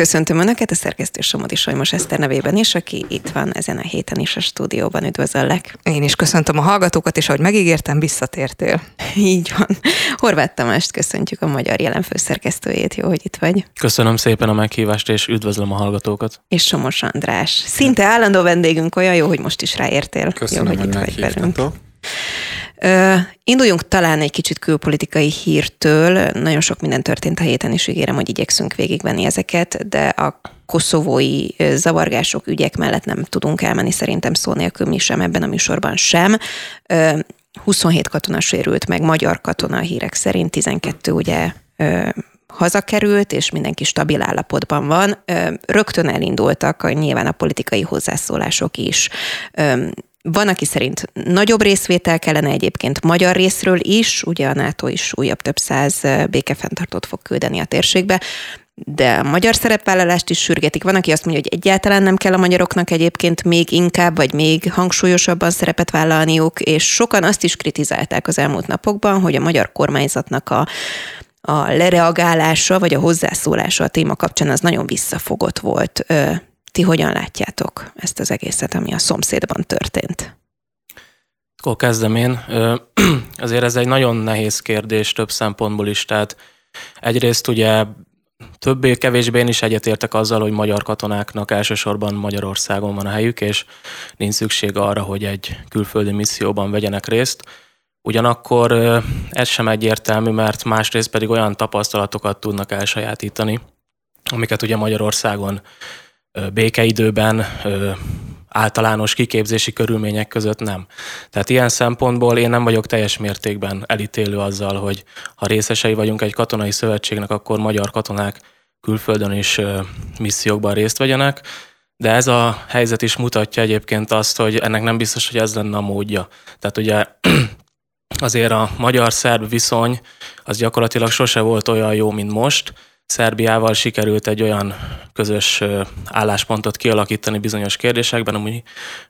Köszöntöm Önöket a szerkesztő Somodi Solymos Eszter nevében is, aki itt van ezen a héten is a stúdióban. Üdvözöllek! Én is köszöntöm a hallgatókat, és ahogy megígértem, visszatértél. Így van. Horváth Tamást köszöntjük a magyar jelen főszerkesztőjét. Jó, hogy itt vagy. Köszönöm szépen a meghívást, és üdvözlöm a hallgatókat. És Somos András. Szinte állandó vendégünk, olyan jó, hogy most is ráértél. Köszönöm, jó, hogy, hogy itt vagy velünk. Induljunk talán egy kicsit külpolitikai hírtől. Nagyon sok minden történt a héten, és ígérem, hogy igyekszünk végigvenni ezeket, de a koszovói zavargások, ügyek mellett nem tudunk elmenni szerintem szó nélkül mi sem ebben a műsorban sem. 27 katona sérült meg, magyar katona a hírek szerint, 12 ugye hazakerült, és mindenki stabil állapotban van. Rögtön elindultak nyilván a politikai hozzászólások is van, aki szerint nagyobb részvétel kellene egyébként magyar részről is, ugye a NATO is újabb több száz békefenntartót fog küldeni a térségbe, de a magyar szerepvállalást is sürgetik. Van, aki azt mondja, hogy egyáltalán nem kell a magyaroknak egyébként még inkább, vagy még hangsúlyosabban szerepet vállalniuk, és sokan azt is kritizálták az elmúlt napokban, hogy a magyar kormányzatnak a, a lereagálása, vagy a hozzászólása a téma kapcsán az nagyon visszafogott volt. Ti hogyan látjátok ezt az egészet, ami a szomszédban történt? Akkor kezdem én. Azért ez egy nagyon nehéz kérdés több szempontból is. Tehát egyrészt ugye többé-kevésbé én is egyetértek azzal, hogy magyar katonáknak elsősorban Magyarországon van a helyük, és nincs szükség arra, hogy egy külföldi misszióban vegyenek részt. Ugyanakkor ez sem egyértelmű, mert másrészt pedig olyan tapasztalatokat tudnak elsajátítani, amiket ugye Magyarországon békeidőben általános kiképzési körülmények között nem. Tehát ilyen szempontból én nem vagyok teljes mértékben elítélő azzal, hogy ha részesei vagyunk egy katonai szövetségnek, akkor magyar katonák külföldön is missziókban részt vegyenek, de ez a helyzet is mutatja egyébként azt, hogy ennek nem biztos, hogy ez lenne a módja. Tehát ugye azért a magyar-szerb viszony az gyakorlatilag sose volt olyan jó, mint most, Szerbiával sikerült egy olyan közös álláspontot kialakítani bizonyos kérdésekben, ami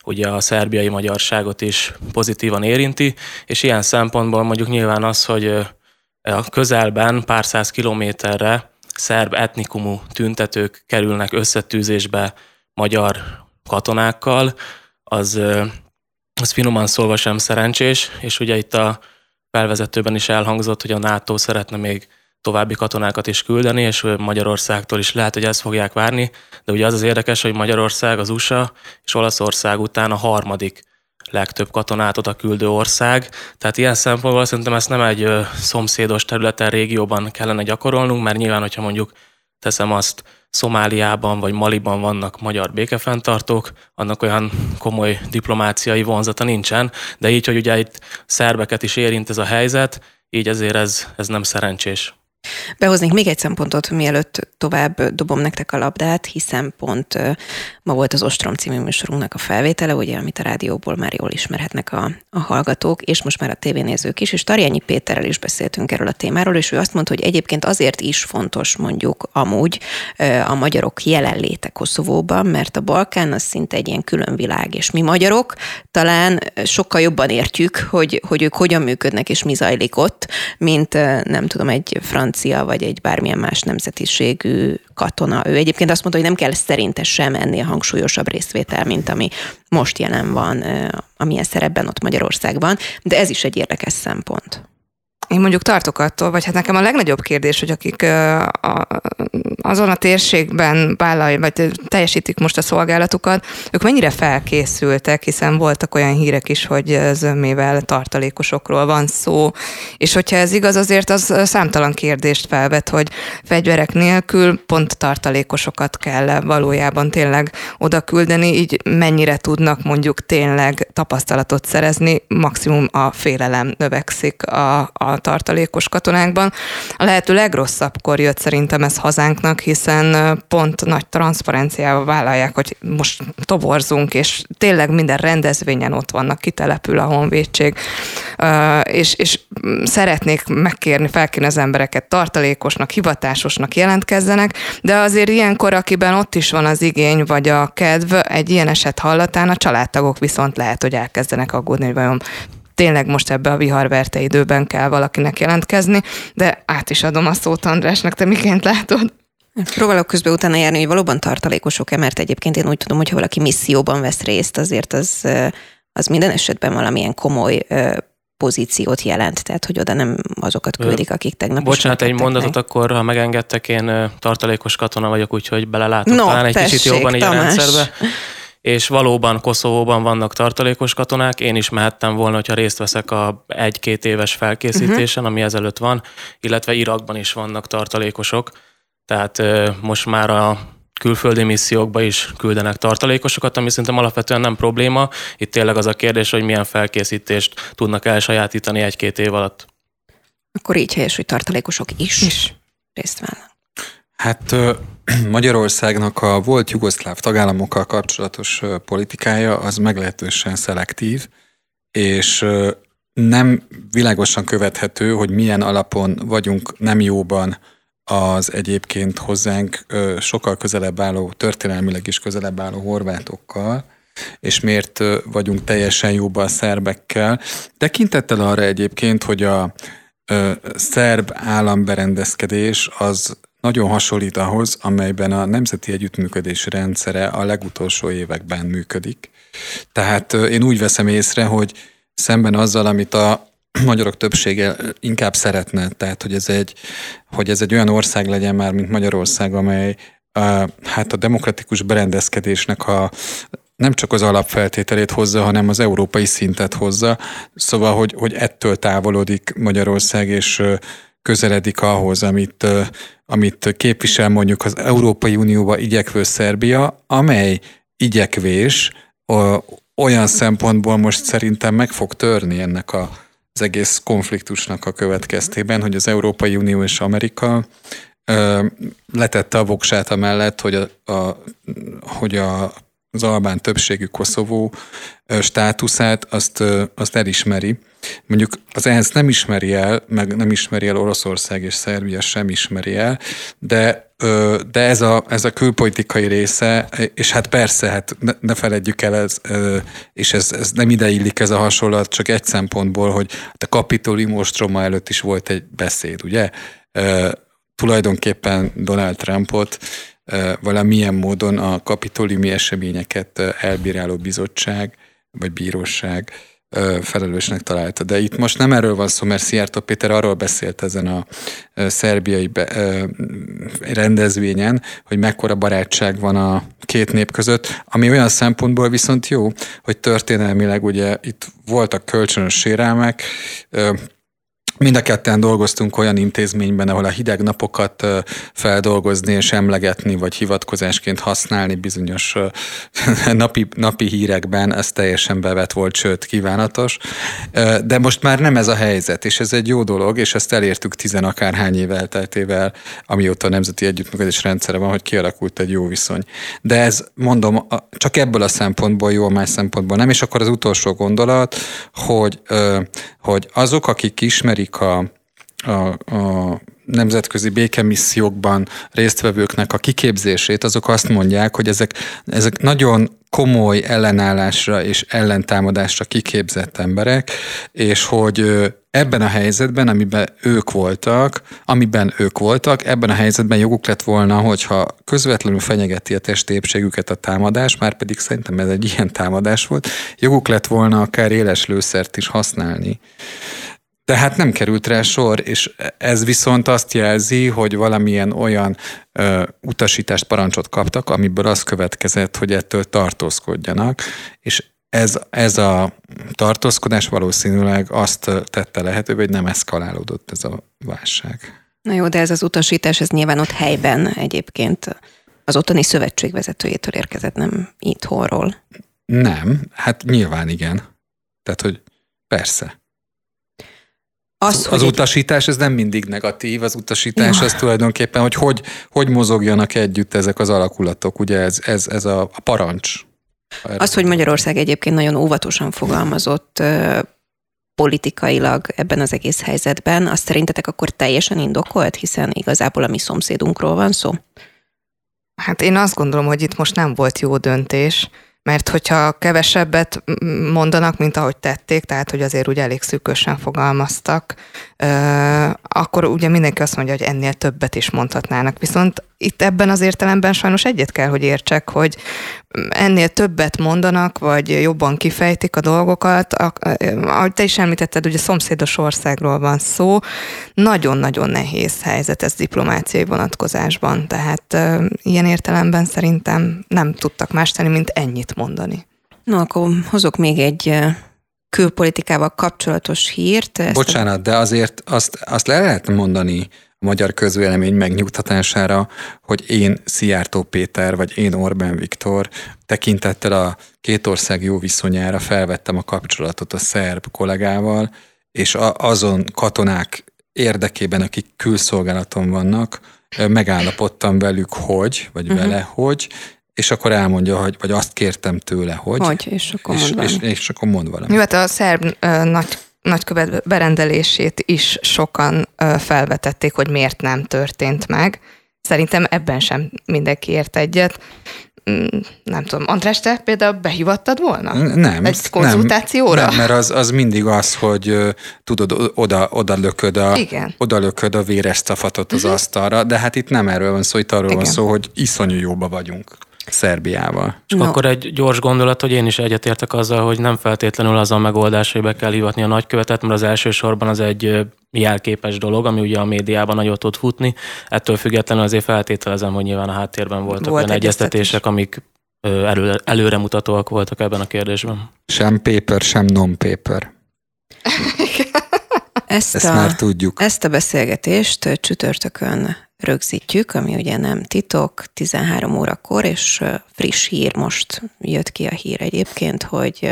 ugye a szerbiai magyarságot is pozitívan érinti, és ilyen szempontból mondjuk nyilván az, hogy a közelben pár száz kilométerre szerb etnikumú tüntetők kerülnek összetűzésbe magyar katonákkal, az, az finoman szólva sem szerencsés, és ugye itt a felvezetőben is elhangzott, hogy a NATO szeretne még további katonákat is küldeni, és Magyarországtól is lehet, hogy ezt fogják várni, de ugye az az érdekes, hogy Magyarország, az USA és Olaszország után a harmadik legtöbb katonát oda küldő ország. Tehát ilyen szempontból szerintem ezt nem egy szomszédos területen, régióban kellene gyakorolnunk, mert nyilván, hogyha mondjuk teszem azt, Szomáliában vagy Maliban vannak magyar békefenntartók, annak olyan komoly diplomáciai vonzata nincsen, de így, hogy ugye itt szerbeket is érint ez a helyzet, így ezért ez, ez nem szerencsés. Behoznék még egy szempontot, mielőtt tovább dobom nektek a labdát, hiszen pont ma volt az Ostrom című műsorunknak a felvétele, ugye, amit a rádióból már jól ismerhetnek a, a hallgatók, és most már a tévénézők is, és Tarjányi Péterrel is beszéltünk erről a témáról, és ő azt mondta, hogy egyébként azért is fontos mondjuk amúgy a magyarok jelenléte Koszovóban, mert a Balkán az szinte egy ilyen külön világ, és mi magyarok talán sokkal jobban értjük, hogy, hogy ők hogyan működnek és mi zajlik ott, mint nem tudom, egy francia francia vagy egy bármilyen más nemzetiségű katona. Ő egyébként azt mondta, hogy nem kell szerinte sem ennél hangsúlyosabb részvétel, mint ami most jelen van, amilyen szerepben ott Magyarországban, de ez is egy érdekes szempont. Én mondjuk tartok attól, vagy hát nekem a legnagyobb kérdés, hogy akik azon a térségben vállal, vagy teljesítik most a szolgálatukat, ők mennyire felkészültek, hiszen voltak olyan hírek is, hogy zömmével tartalékosokról van szó, és hogyha ez igaz, azért az számtalan kérdést felvet, hogy fegyverek nélkül pont tartalékosokat kell valójában tényleg oda küldeni, így mennyire tudnak mondjuk tényleg tapasztalatot szerezni, maximum a félelem növekszik a, a tartalékos katonákban. A lehető legrosszabbkor jött szerintem ez hazánknak, hiszen pont nagy transzparenciával vállalják, hogy most toborzunk, és tényleg minden rendezvényen ott vannak, kitelepül a honvédség, és, és szeretnék megkérni, felkérni az embereket tartalékosnak, hivatásosnak jelentkezzenek, de azért ilyenkor, akiben ott is van az igény, vagy a kedv, egy ilyen eset hallatán a családtagok viszont lehet, hogy elkezdenek aggódni, hogy vajon tényleg most ebbe a viharverte időben kell valakinek jelentkezni, de át is adom a szót Andrásnak, te miként látod? Próbálok közben utána járni, hogy valóban tartalékosok-e, mert egyébként én úgy tudom, hogy ha valaki misszióban vesz részt, azért az, az minden esetben valamilyen komoly pozíciót jelent, tehát hogy oda nem azokat küldik, akik tegnap Bocsánat, egy mondatot meg. akkor, ha megengedtek, én tartalékos katona vagyok, úgyhogy belelátok no, talán egy tessék, kicsit jobban így a rendszerbe. És valóban Koszovóban vannak tartalékos katonák, én is mehettem volna, hogyha részt veszek a egy-két éves felkészítésen, uh-huh. ami ezelőtt van, illetve Irakban is vannak tartalékosok, tehát most már a külföldi missziókba is küldenek tartalékosokat, ami szerintem alapvetően nem probléma. Itt tényleg az a kérdés, hogy milyen felkészítést tudnak elsajátítani egy-két év alatt. Akkor így helyes, hogy tartalékosok is, is. részt vennek. Hát Magyarországnak a volt jugoszláv tagállamokkal kapcsolatos politikája az meglehetősen szelektív, és nem világosan követhető, hogy milyen alapon vagyunk nem jóban az egyébként hozzánk sokkal közelebb álló, történelmileg is közelebb álló horvátokkal, és miért vagyunk teljesen jóban a szerbekkel. Tekintettel arra egyébként, hogy a szerb államberendezkedés az nagyon hasonlít ahhoz, amelyben a nemzeti együttműködés rendszere a legutolsó években működik. Tehát én úgy veszem észre, hogy szemben azzal, amit a magyarok többsége inkább szeretne, tehát hogy ez egy, hogy ez egy olyan ország legyen már, mint Magyarország, amely a, hát a demokratikus berendezkedésnek a nem csak az alapfeltételét hozza, hanem az európai szintet hozza. Szóval, hogy, hogy ettől távolodik Magyarország, és közeledik ahhoz, amit, amit képvisel mondjuk az Európai Unióba igyekvő Szerbia, amely igyekvés olyan szempontból most szerintem meg fog törni ennek a, az egész konfliktusnak a következtében, hogy az Európai Unió és Amerika letette a voksát amellett, hogy, a, a, hogy a, az albán többségű Koszovó státuszát azt, azt elismeri. Mondjuk az ENSZ nem ismeri el, meg nem ismeri el Oroszország és Szerbia sem ismeri el, de, de ez, a, ez a külpolitikai része, és hát persze, hát ne, ne feledjük el, ez, és ez, ez nem ide illik ez a hasonlat, csak egy szempontból, hogy a kapitoli ostroma előtt is volt egy beszéd, ugye? Tulajdonképpen Donald Trumpot valamilyen módon a kapitoliumi eseményeket elbíráló bizottság vagy bíróság felelősnek találta. De itt most nem erről van szó, mert Szijjártó Péter arról beszélt ezen a szerbiai be, rendezvényen, hogy mekkora barátság van a két nép között, ami olyan szempontból viszont jó, hogy történelmileg ugye itt voltak kölcsönös sérelmek, Mind a ketten dolgoztunk olyan intézményben, ahol a hideg napokat feldolgozni és emlegetni, vagy hivatkozásként használni bizonyos napi, napi hírekben, ez teljesen bevet volt, sőt kívánatos. De most már nem ez a helyzet, és ez egy jó dolog, és ezt elértük tizen akárhány év elteltével, amióta a Nemzeti Együttműködés rendszere van, hogy kialakult egy jó viszony. De ez, mondom, csak ebből a szempontból jó, más szempontból nem, és akkor az utolsó gondolat, hogy, hogy azok, akik ismerik a, a, a nemzetközi békemissziókban résztvevőknek a kiképzését, azok azt mondják, hogy ezek, ezek nagyon komoly ellenállásra és ellentámadásra kiképzett emberek, és hogy ebben a helyzetben, amiben ők voltak, amiben ők voltak, ebben a helyzetben joguk lett volna, hogyha közvetlenül fenyegeti a testépségüket a támadás, már pedig szerintem ez egy ilyen támadás volt, joguk lett volna akár éles lőszert is használni. Tehát nem került rá sor, és ez viszont azt jelzi, hogy valamilyen olyan ö, utasítást, parancsot kaptak, amiből az következett, hogy ettől tartózkodjanak, és ez, ez a tartózkodás valószínűleg azt tette lehetővé, hogy nem eszkalálódott ez a válság. Na jó, de ez az utasítás, ez nyilván ott helyben egyébként az ottani szövetségvezetőjétől érkezett, nem itthonról. Nem, hát nyilván igen. Tehát, hogy persze. Az, az, utasítás ez nem mindig negatív, az utasítás ja. az tulajdonképpen, hogy, hogy hogy mozogjanak együtt ezek az alakulatok, ugye ez, ez, ez a, a parancs. Az, hogy Magyarország egyébként nagyon óvatosan fogalmazott politikailag ebben az egész helyzetben, azt szerintetek akkor teljesen indokolt, hiszen igazából a mi szomszédunkról van szó? Hát én azt gondolom, hogy itt most nem volt jó döntés, mert hogyha kevesebbet mondanak, mint ahogy tették, tehát hogy azért ugye elég szűkösen fogalmaztak, akkor ugye mindenki azt mondja, hogy ennél többet is mondhatnának. Viszont itt ebben az értelemben sajnos egyet kell, hogy értsek, hogy ennél többet mondanak, vagy jobban kifejtik a dolgokat. Ahogy te is említetted, ugye szomszédos országról van szó, nagyon-nagyon nehéz helyzet ez diplomáciai vonatkozásban, tehát ilyen értelemben szerintem nem tudtak más tenni, mint ennyit mondani. No, akkor hozok még egy külpolitikával kapcsolatos hírt. Bocsánat, de azért azt, azt le lehet mondani a magyar közvélemény megnyugtatására, hogy én Szijjártó Péter, vagy én Orbán Viktor tekintettel a két ország jó viszonyára felvettem a kapcsolatot a szerb kollégával, és azon katonák érdekében, akik külszolgálaton vannak, megállapodtam velük, hogy, vagy uh-huh. vele, hogy, és akkor elmondja, hogy, vagy azt kértem tőle, hogy. Hogy, és akkor és, mond és, és, és akkor mond valami. Jó, hát a szerb uh, nagy nagykövet berendelését is sokan felvetették, hogy miért nem történt meg. Szerintem ebben sem mindenki ért egyet. Mm, nem tudom, András, te például behívattad volna? Nem. Egy konzultációra? Nem, mert az, az mindig az, hogy tudod, oda, oda, lököd, a, Igen. oda lököd a véres cafatot az uh-huh. asztalra, de hát itt nem erről van szó, itt arról Igen. van szó, hogy iszonyú jóba vagyunk. Szerbiával. És no. akkor egy gyors gondolat, hogy én is egyetértek azzal, hogy nem feltétlenül az a megoldás, hogy be kell hivatni a nagykövetet, mert az elsősorban az egy jelképes dolog, ami ugye a médiában nagyot tud futni. Ettől függetlenül azért feltételezem, hogy nyilván a háttérben voltak Volt olyan egyeztetések, amik előre, előremutatóak voltak ebben a kérdésben. Sem paper, sem non-paper. Ezt, Ezt a, már tudjuk. Ezt a beszélgetést csütörtökön rögzítjük, ami ugye nem titok, 13 órakor, és friss hír, most jött ki a hír egyébként, hogy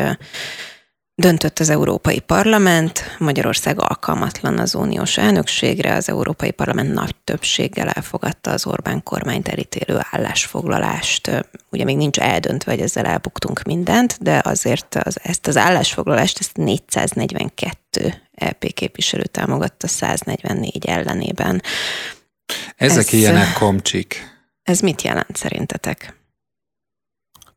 Döntött az Európai Parlament, Magyarország alkalmatlan az uniós elnökségre, az Európai Parlament nagy többséggel elfogadta az Orbán kormányt elítélő állásfoglalást. Ugye még nincs eldöntve, hogy ezzel elbuktunk mindent, de azért az, ezt az állásfoglalást ezt 442 EP képviselő támogatta 144 ellenében. Ezek ez, ilyenek komcsik. Ez mit jelent szerintetek?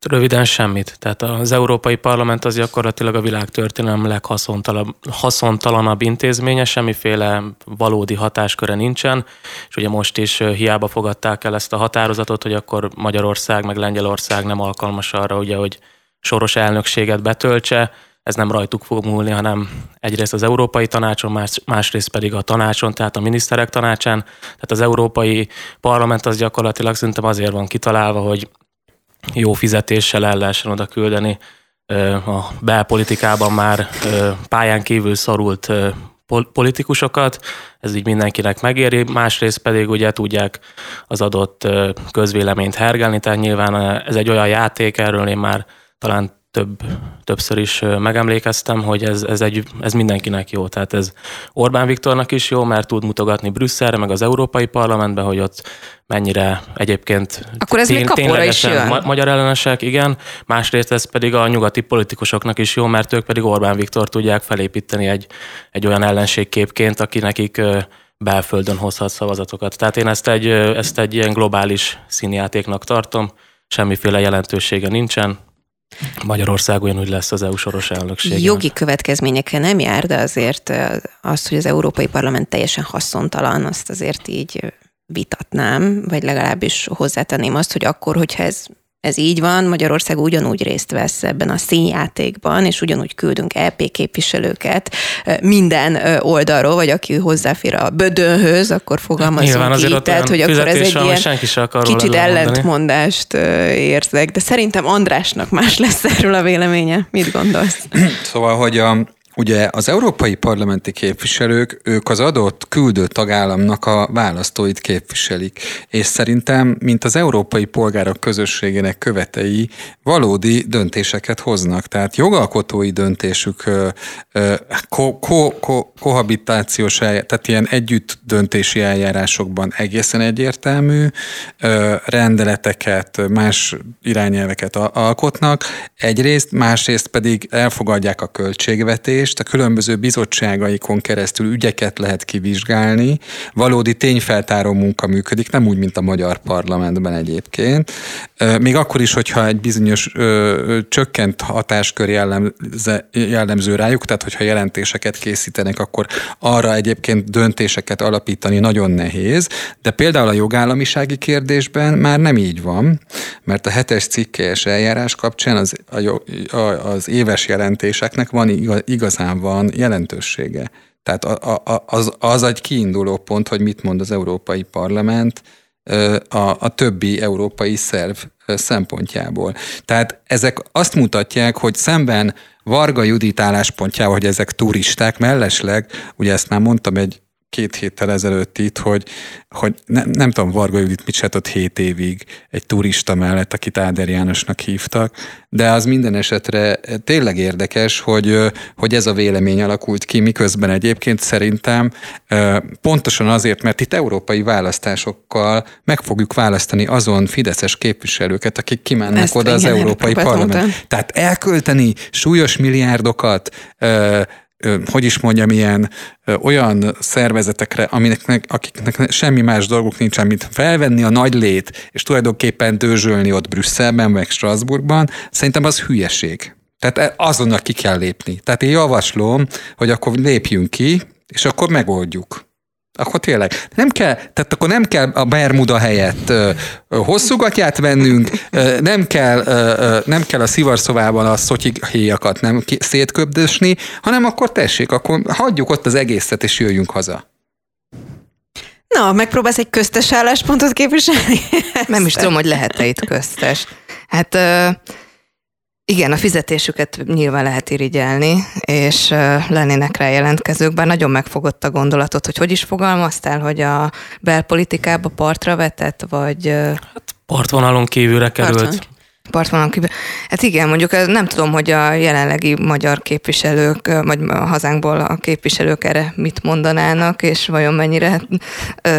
Röviden semmit. Tehát az Európai Parlament az gyakorlatilag a világtörténelem leghaszontalanabb intézménye, semmiféle valódi hatásköre nincsen, és ugye most is hiába fogadták el ezt a határozatot, hogy akkor Magyarország meg Lengyelország nem alkalmas arra, ugye, hogy soros elnökséget betöltse, ez nem rajtuk fog múlni, hanem egyrészt az Európai Tanácson, más, másrészt pedig a tanácson, tehát a miniszterek tanácsán. Tehát az Európai Parlament az gyakorlatilag szerintem azért van kitalálva, hogy jó fizetéssel el lehessen oda küldeni a belpolitikában már pályán kívül szorult politikusokat, ez így mindenkinek megéri, másrészt pedig ugye tudják az adott közvéleményt hergelni, tehát nyilván ez egy olyan játék, erről én már talán több, többször is megemlékeztem, hogy ez, ez, egy, ez mindenkinek jó. Tehát ez Orbán Viktornak is jó, mert tud mutogatni Brüsszelre, meg az Európai Parlamentbe, hogy ott mennyire egyébként Akkor ez tény, ténylegesen ma- magyar ellenesek, igen. Másrészt ez pedig a nyugati politikusoknak is jó, mert ők pedig Orbán Viktor tudják felépíteni egy, egy olyan ellenségképként, aki nekik belföldön hozhat szavazatokat. Tehát én ezt egy, ezt egy ilyen globális színjátéknak tartom, semmiféle jelentősége nincsen, Magyarország ugyanúgy lesz az EU soros elnökség. Jogi következményekkel nem jár, de azért azt, hogy az Európai Parlament teljesen haszontalan, azt azért így vitatnám, vagy legalábbis hozzátenném azt, hogy akkor, hogyha ez ez így van, Magyarország ugyanúgy részt vesz ebben a színjátékban, és ugyanúgy küldünk EP képviselőket minden oldalról, vagy aki hozzáfér a bödönhöz, akkor fogalmazunk Nyilván azért így. Tehát, hogy akkor ez egy ilyen senki kicsit ellentmondást érzek, de szerintem Andrásnak más lesz erről a véleménye. Mit gondolsz? Szóval, hogy a, Ugye az európai parlamenti képviselők, ők az adott küldő tagállamnak a választóit képviselik, és szerintem, mint az európai polgárok közösségének követei, valódi döntéseket hoznak. Tehát jogalkotói döntésük, ko, ko, ko, kohabitációs, tehát ilyen együtt döntési eljárásokban egészen egyértelmű, rendeleteket, más irányelveket alkotnak, egyrészt, másrészt pedig elfogadják a költségvetést, jelentést, a különböző bizottságaikon keresztül ügyeket lehet kivizsgálni, valódi tényfeltáró munka működik, nem úgy, mint a magyar parlamentben egyébként. Még akkor is, hogyha egy bizonyos ö, csökkent hatáskör jellemze, jellemző rájuk, tehát hogyha jelentéseket készítenek, akkor arra egyébként döntéseket alapítani nagyon nehéz, de például a jogállamisági kérdésben már nem így van, mert a hetes cikkelyes eljárás kapcsán az, a, az éves jelentéseknek van igazán van jelentősége. Tehát az, az egy kiinduló pont, hogy mit mond az Európai Parlament a, a többi európai szerv szempontjából. Tehát ezek azt mutatják, hogy szemben Varga Judit álláspontjával, hogy ezek turisták, mellesleg, ugye ezt már mondtam egy két héttel ezelőtt itt, hogy, hogy ne, nem tudom, Varga Judit mit csinált 7 évig egy turista mellett, akit Áder Jánosnak hívtak, de az minden esetre tényleg érdekes, hogy, hogy ez a vélemény alakult ki, miközben egyébként szerintem pontosan azért, mert itt európai választásokkal meg fogjuk választani azon fideszes képviselőket, akik kimennek Ezt oda az Európai Parlament. Tehát elkölteni súlyos milliárdokat hogy is mondjam, ilyen olyan szervezetekre, aminek, akiknek semmi más dolguk nincsen, mint felvenni a nagy lét, és tulajdonképpen dőzsölni ott Brüsszelben, meg Strasbourgban, szerintem az hülyeség. Tehát e, azonnal ki kell lépni. Tehát én javaslom, hogy akkor lépjünk ki, és akkor megoldjuk. Akkor tényleg nem kell, tehát akkor nem kell a Bermuda helyett ö, hosszú gatyát vennünk, ö, nem, kell, ö, ö, nem kell a szivarszobában a szotyihéjakat nem szétköbdösni, hanem akkor tessék, akkor hagyjuk ott az egészet, és jöjjünk haza. Na, megpróbálsz egy köztes álláspontot képviselni? Nem is tudom, hogy lehet-e itt köztes. Hát igen, a fizetésüket nyilván lehet irigyelni, és lennének rá jelentkezők, bár nagyon megfogott a gondolatot, hogy hogy is fogalmaztál, hogy a belpolitikába partra vetett, vagy... Hát partvonalon kívülre került. Partvonal. Partvonalon kívül. Hát igen, mondjuk nem tudom, hogy a jelenlegi magyar képviselők, vagy a hazánkból a képviselők erre mit mondanának, és vajon mennyire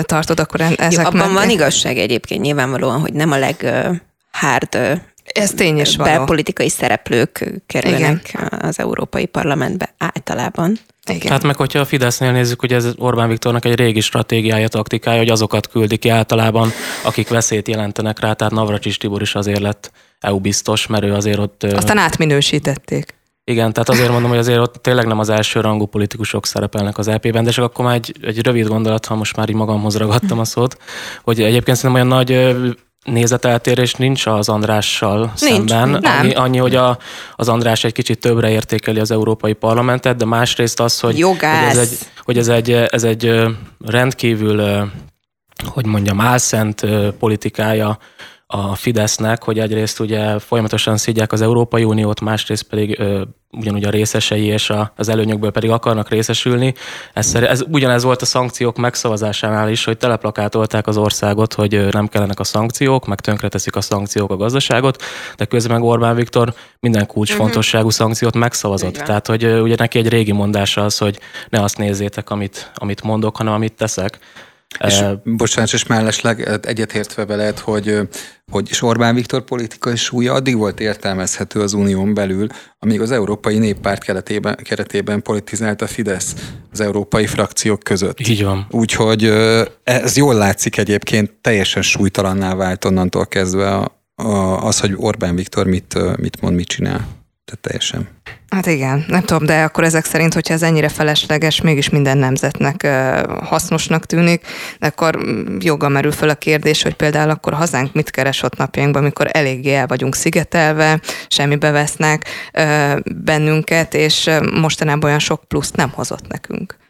tartod akkor ezek Jó, abban mentén? van igazság egyébként nyilvánvalóan, hogy nem a leghárd ez tény is való. belpolitikai szereplők kerülnek Igen. az Európai Parlamentbe általában. Igen. Hát meg, hogyha a Fidesznél nézzük, hogy ez Orbán Viktornak egy régi stratégiája, taktikája, hogy azokat küldi ki általában, akik veszélyt jelentenek rá, tehát Navracsis Tibor is azért lett EU biztos, mert ő azért ott... Aztán átminősítették. Igen, tehát azért mondom, hogy azért ott tényleg nem az első rangú politikusok szerepelnek az EP-ben, de csak akkor már egy, egy rövid gondolat, ha most már így magamhoz ragadtam a szót, hogy egyébként szerintem olyan nagy nézeteltérés nincs az Andrással nincs, szemben. Nem. Annyi, annyi, hogy a, az András egy kicsit többre értékeli az Európai Parlamentet, de másrészt az, hogy, hogy ez egy, hogy ez egy, ez egy rendkívül, hogy mondjam, álszent politikája a Fidesznek, hogy egyrészt ugye folyamatosan szidják az Európai Uniót, másrészt pedig ö, ugyanúgy a részesei és a, az előnyökből pedig akarnak részesülni. Ez, ez ugyanez volt a szankciók megszavazásánál is, hogy teleplakátolták az országot, hogy nem kellenek a szankciók, meg tönkreteszik a szankciók a gazdaságot, de közben meg Orbán Viktor minden kulcsfontosságú uh-huh. szankciót megszavazott. Igen. Tehát, hogy ugye neki egy régi mondása az, hogy ne azt nézzétek, amit, amit mondok, hanem amit teszek. És, uh, bocsánat, és mellesleg egyetértve veled, hogy, hogy és Orbán Viktor politikai súlya addig volt értelmezhető az unión belül, amíg az Európai Néppárt keretében, keretében politizált a Fidesz az európai frakciók között. Így van. Úgyhogy ez jól látszik egyébként, teljesen súlytalanná vált onnantól kezdve a, a, az, hogy Orbán Viktor mit, mit mond, mit csinál. Tehát teljesen. Hát igen, nem tudom, de akkor ezek szerint, hogyha ez ennyire felesleges, mégis minden nemzetnek hasznosnak tűnik, de akkor joga merül fel a kérdés, hogy például akkor hazánk mit keres ott napjainkban, amikor eléggé el vagyunk szigetelve, semmibe vesznek bennünket, és mostanában olyan sok pluszt nem hozott nekünk.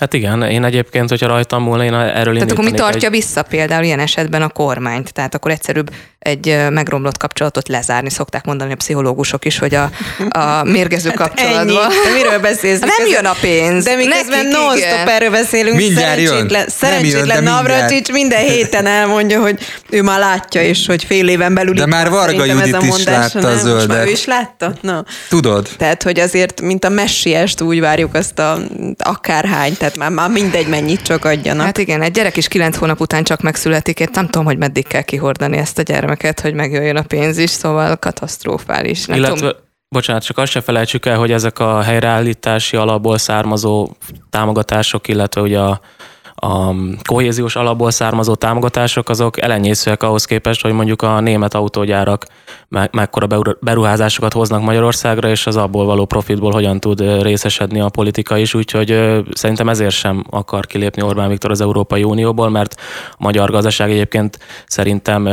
Hát igen, én egyébként, hogyha rajtam múlna, én erről Tehát akkor mi tartja egy... vissza például ilyen esetben a kormányt? Tehát akkor egyszerűbb egy megromlott kapcsolatot lezárni, szokták mondani a pszichológusok is, hogy a, a mérgező hát kapcsolatban. Ennyi. Miről beszélsz? Hát nem jön a pénz. De miközben non-stop erről beszélünk. Mindjárt szerencsétlen, jön. Szerencsétlen Navracsics minden héten elmondja, hogy ő már látja, és hogy fél éven belül De már Varga Judit is látta a zöldet. ő is látta? Na. Tudod. Tehát, hogy azért, mint a messiest úgy várjuk azt a akárhány, tehát már, már mindegy, mennyit csak adjanak. Hát igen, egy gyerek is kilenc hónap után csak megszületik, én nem tudom, hogy meddig kell kihordani ezt a gyermeket, hogy megjöjjön a pénz is, szóval katasztrofális. Nem Illetve, tudom. Bocsánat, csak azt se felejtsük el, hogy ezek a helyreállítási alapból származó támogatások, illetve ugye a a kohéziós alapból származó támogatások azok elenyészőek ahhoz képest, hogy mondjuk a német autógyárak me- mekkora beruházásokat hoznak Magyarországra, és az abból való profitból hogyan tud részesedni a politika is, úgyhogy szerintem ezért sem akar kilépni Orbán Viktor az Európai Unióból, mert a magyar gazdaság egyébként szerintem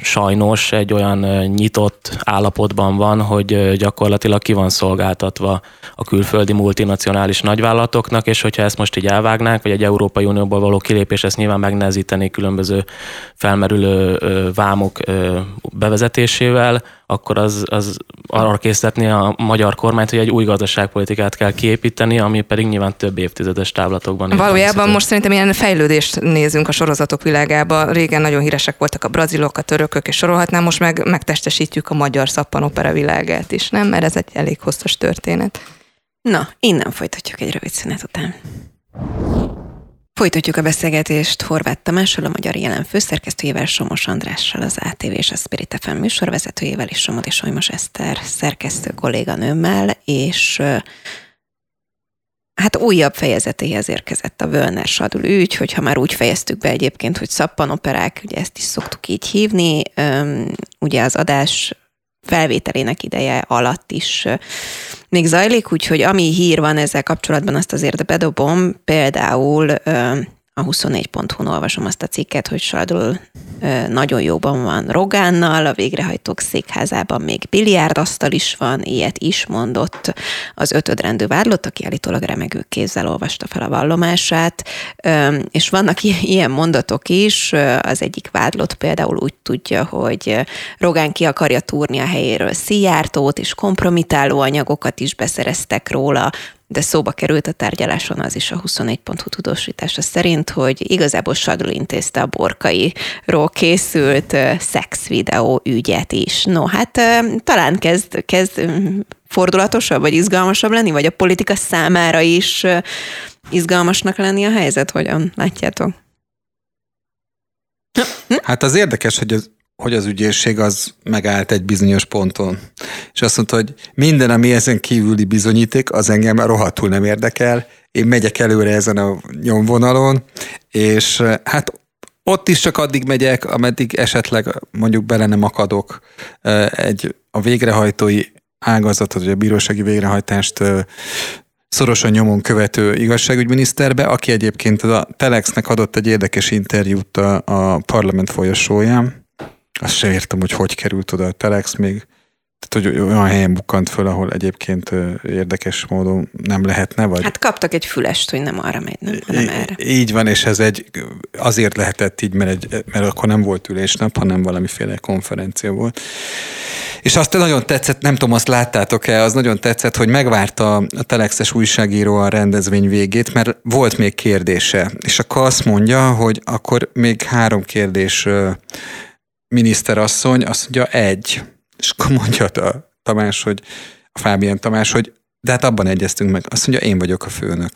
sajnos egy olyan nyitott állapotban van, hogy gyakorlatilag ki van szolgáltatva a külföldi multinacionális nagyvállalatoknak, és hogyha ezt most így elvágnánk, vagy egy Európai Unióból való kilépés ezt nyilván megnehezíteni különböző felmerülő vámok bevezetésével, akkor az, az arra készíteni a magyar kormányt, hogy egy új gazdaságpolitikát kell kiépíteni, ami pedig nyilván több évtizedes távlatokban. Valójában most szerintem ilyen fejlődést nézünk a sorozatok világába. Régen nagyon híresek voltak a brazilok, a törökök, és sorolhatnám, most meg megtestesítjük a magyar szappanopera világát is, nem? Mert ez egy elég hosszas történet. Na, innen folytatjuk egy rövid szünet után. Folytatjuk a beszélgetést Horváth Tamással, a Magyar Jelen főszerkesztőjével, Somos Andrással, az ATV és a Spirit FM műsorvezetőjével, és Somodi Solymos Eszter szerkesztő kolléganőmmel, és hát újabb fejezetéhez érkezett a Völner Sadul ügy, hogyha már úgy fejeztük be egyébként, hogy szappanoperák, ugye ezt is szoktuk így hívni, ugye az adás felvételének ideje alatt is még zajlik, úgyhogy ami hír van ezzel kapcsolatban, azt azért bedobom. Például a 24.hu-n olvasom azt a cikket, hogy Sardul nagyon jóban van Rogánnal, a végrehajtók székházában még biliárdasztal is van, ilyet is mondott az ötödrendű vádlott, aki állítólag remegő kézzel olvasta fel a vallomását, és vannak ilyen mondatok is, az egyik vádlott például úgy tudja, hogy Rogán ki akarja túrni a helyéről Szijjártót, és kompromitáló anyagokat is beszereztek róla, de szóba került a tárgyaláson az is a 24.hu tudósítása szerint, hogy igazából Sadul intézte a borkairól készült szex videó ügyet is. No, hát talán kezd, kezd fordulatosabb, vagy izgalmasabb lenni, vagy a politika számára is izgalmasnak lenni a helyzet, hogyan látjátok? Hát az érdekes, hogy az hogy az ügyészség az megállt egy bizonyos ponton. És azt mondta, hogy minden, ami ezen kívüli bizonyíték, az engem rohadtul nem érdekel. Én megyek előre ezen a nyomvonalon, és hát ott is csak addig megyek, ameddig esetleg mondjuk bele nem akadok egy a végrehajtói ágazatot, vagy a bírósági végrehajtást szorosan nyomon követő igazságügyminiszterbe, aki egyébként a Telexnek adott egy érdekes interjút a, a parlament folyosóján, azt se értem, hogy hogy került oda a Telex még. Tehát, hogy olyan helyen bukkant föl, ahol egyébként érdekes módon nem lehetne, vagy... Hát kaptak egy fülest, hogy nem arra megy, nem, hanem erre. Így van, és ez egy, azért lehetett így, mert, egy, mert akkor nem volt ülésnap, hanem valamiféle konferencia volt. És azt nagyon tetszett, nem tudom, azt láttátok-e, az nagyon tetszett, hogy megvárta a Telexes újságíró a rendezvény végét, mert volt még kérdése. És akkor azt mondja, hogy akkor még három kérdés miniszterasszony azt mondja egy, és akkor mondja a Tamás, hogy a Fábián Tamás, hogy de hát abban egyeztünk meg. Azt mondja, én vagyok a főnök.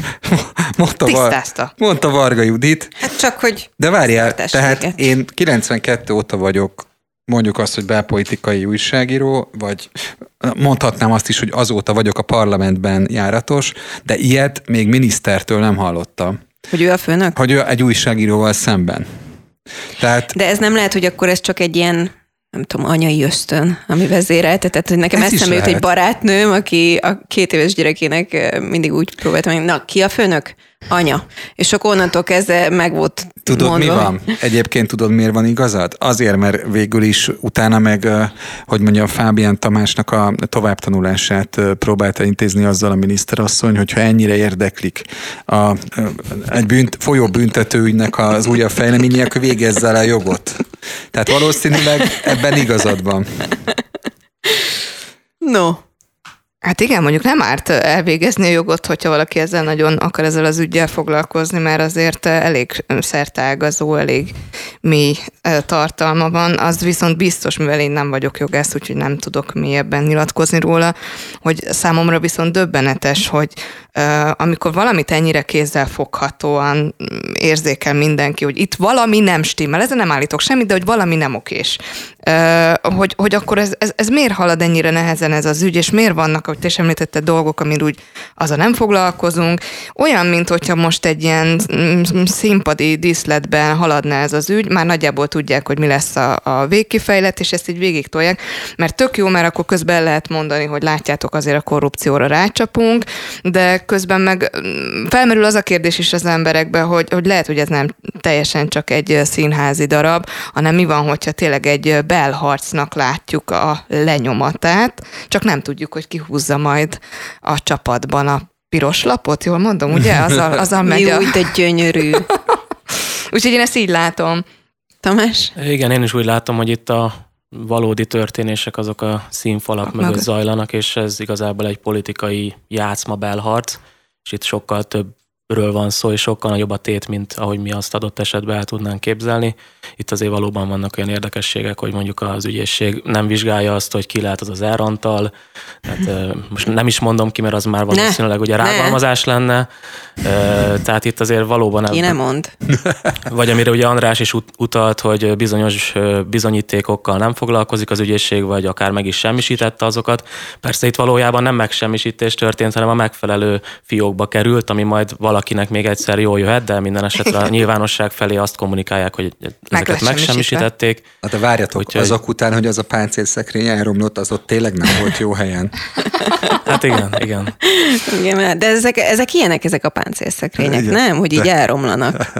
mondta, Tisztázta. mondta Varga Judit. Hát csak, hogy... De várjál, tehát én 92 óta vagyok mondjuk azt, hogy belpolitikai újságíró, vagy mondhatnám azt is, hogy azóta vagyok a parlamentben járatos, de ilyet még minisztertől nem hallottam. Hogy ő a főnök? Hogy ő egy újságíróval szemben. Tehát, De ez nem lehet, hogy akkor ez csak egy ilyen nem tudom, anyai ösztön, ami vezérelte. Tehát, hogy nekem eszembe jut egy barátnőm, aki a két éves gyerekének mindig úgy próbálta, hogy na, ki a főnök? Anya. És akkor onnantól kezdve meg volt Tudod, mondva. mi van? Egyébként tudod, miért van igazad? Azért, mert végül is utána meg, hogy mondja, Fábián Tamásnak a továbbtanulását próbálta intézni azzal a miniszterasszony, hogyha ennyire érdeklik a, egy bünt, folyó büntetőügynek az újabb fejleménye, akkor végezzel el jogot. Tehát valószínűleg ebben igazad van. No, Hát igen, mondjuk nem árt elvégezni a jogot, hogyha valaki ezzel nagyon akar ezzel az ügyel foglalkozni, mert azért elég szertágazó, elég mély tartalma van, az viszont biztos, mivel én nem vagyok jogász, úgyhogy nem tudok mélyebben nyilatkozni róla, hogy számomra viszont döbbenetes, hogy amikor valamit ennyire kézzel foghatóan mm, érzékel mindenki, hogy itt valami nem stimmel, ezzel nem állítok semmit, de hogy valami nem okés. Hogy, hogy akkor ez, ez, ez miért halad ennyire nehezen ez az ügy, és miért vannak, ahogy te is említetted, dolgok, amin úgy az a nem foglalkozunk. Olyan, mint hogyha most egy ilyen mm, színpadi díszletben haladna ez az ügy, már nagyjából tudják, hogy mi lesz a, a végkifejlet, és ezt így végig tolják, mert tök jó, mert akkor közben lehet mondani, hogy látjátok, azért a korrupcióra rácsapunk, de közben meg mm, felmerül az a kérdés is az emberekbe, hogy, hogy lehet, hogy ez nem teljesen csak egy színházi darab, hanem mi van, hogyha tényleg egy belharcnak látjuk a lenyomatát, csak nem tudjuk, hogy ki húzza majd a csapatban a piros lapot, jól mondom, ugye? Azzal, azzal megy Jó, a... de gyönyörű. Úgyhogy én ezt így látom. Tamás? Igen, én is úgy látom, hogy itt a valódi történések azok a színfalak mögött Mögött. zajlanak, és ez igazából egy politikai játszma belharc, és itt sokkal többről van szó, és sokkal nagyobb a tét, mint ahogy mi azt adott esetben el tudnánk képzelni. Itt azért valóban vannak olyan érdekességek, hogy mondjuk az ügyészség nem vizsgálja azt, hogy ki lehet az az elrontal. Tehát most nem is mondom ki, mert az már valószínűleg ugye rágalmazás lenne. Tehát itt azért valóban... Ki nem mond. Vagy amire ugye András is utalt, hogy bizonyos bizonyítékokkal nem foglalkozik az ügyészség, vagy akár meg is semmisítette azokat. Persze itt valójában nem megsemmisítés történt, hanem a megfelelő fiókba került, ami majd valakinek még egyszer jól jöhet, de minden esetre a nyilvánosság felé azt kommunikálják, hogy ezeket megsemmisítették. Hát de várjatok, Úgyhogy... azok után, hogy az a páncélszekrény elromlott, az ott tényleg nem volt jó helyen. Hát igen, igen. igen de ezek, ezek ilyenek, ezek a páncélszekrények, igen, nem? Hogy de... így elromlanak.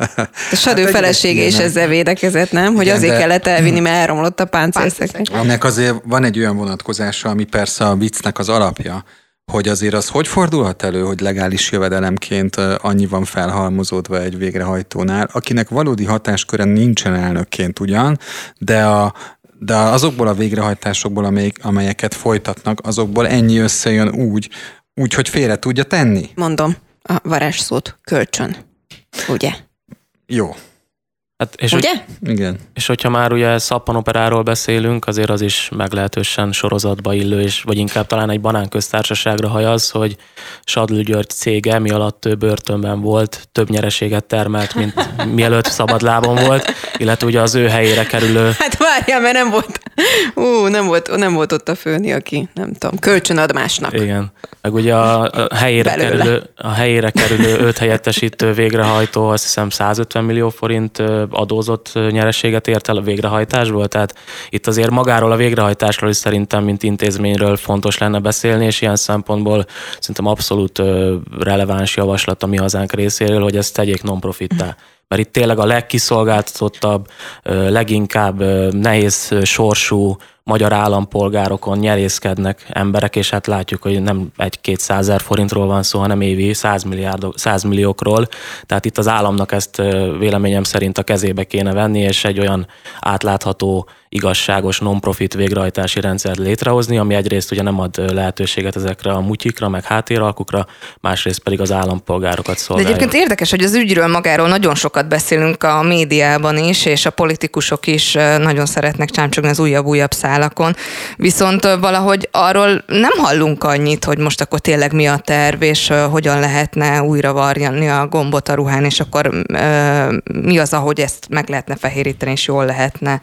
A sadő hát felesége is ezzel védekezett, nem? Hogy igen, azért de... kellett elvinni, mert elromlott a páncélszekrény. Ennek azért van egy olyan vonatkozása, ami persze a viccnek az alapja, hogy azért az hogy fordulhat elő, hogy legális jövedelemként annyi van felhalmozódva egy végrehajtónál, akinek valódi hatásköre nincsen elnökként ugyan, de a, de azokból a végrehajtásokból, amelyek, amelyeket folytatnak, azokból ennyi összejön úgy, úgy, hogy félre tudja tenni. Mondom a varázsszót, kölcsön. Ugye? Jó. Hát és Ugye? Hogy, igen. És hogyha már ugye szappanoperáról beszélünk, azért az is meglehetősen sorozatba illő, és vagy inkább talán egy banánköztársaságra hajaz, hogy Sadlő György cége, mi alatt ő börtönben volt, több nyereséget termelt, mint mielőtt szabadlábon volt, illetve ugye az ő helyére kerülő... Hát várjál, mert nem volt, ú, nem volt, nem volt ott a főni, aki, nem tudom, kölcsönad másnak. Igen. Meg ugye a, a helyére, kerülő, a helyére kerülő öt helyettesítő végrehajtó, azt hiszem 150 millió forint adózott nyereséget ért el a végrehajtásból, tehát itt azért magáról a végrehajtásról is szerintem, mint intézményről fontos lenne beszélni, és ilyen szempontból szerintem abszolút releváns javaslat a mi hazánk részéről, hogy ezt tegyék non-profittá. Mert itt tényleg a legkiszolgáltatottabb, leginkább nehéz sorsú magyar állampolgárokon nyerészkednek emberek, és hát látjuk, hogy nem egy-két százer forintról van szó, hanem évi 100, milliárdok, 100 milliókról. Tehát itt az államnak ezt véleményem szerint a kezébe kéne venni, és egy olyan átlátható igazságos non-profit végrehajtási rendszert létrehozni, ami egyrészt ugye nem ad lehetőséget ezekre a mutyikra, meg háttéralkukra, másrészt pedig az állampolgárokat szolgálja. De egyébként érdekes, hogy az ügyről magáról nagyon sokat beszélünk a médiában is, és a politikusok is nagyon szeretnek csámcsogni az újabb-újabb szálakon. Viszont valahogy arról nem hallunk annyit, hogy most akkor tényleg mi a terv, és hogyan lehetne újra varjani a gombot a ruhán, és akkor mi az, ahogy ezt meg lehetne fehéríteni, és jól lehetne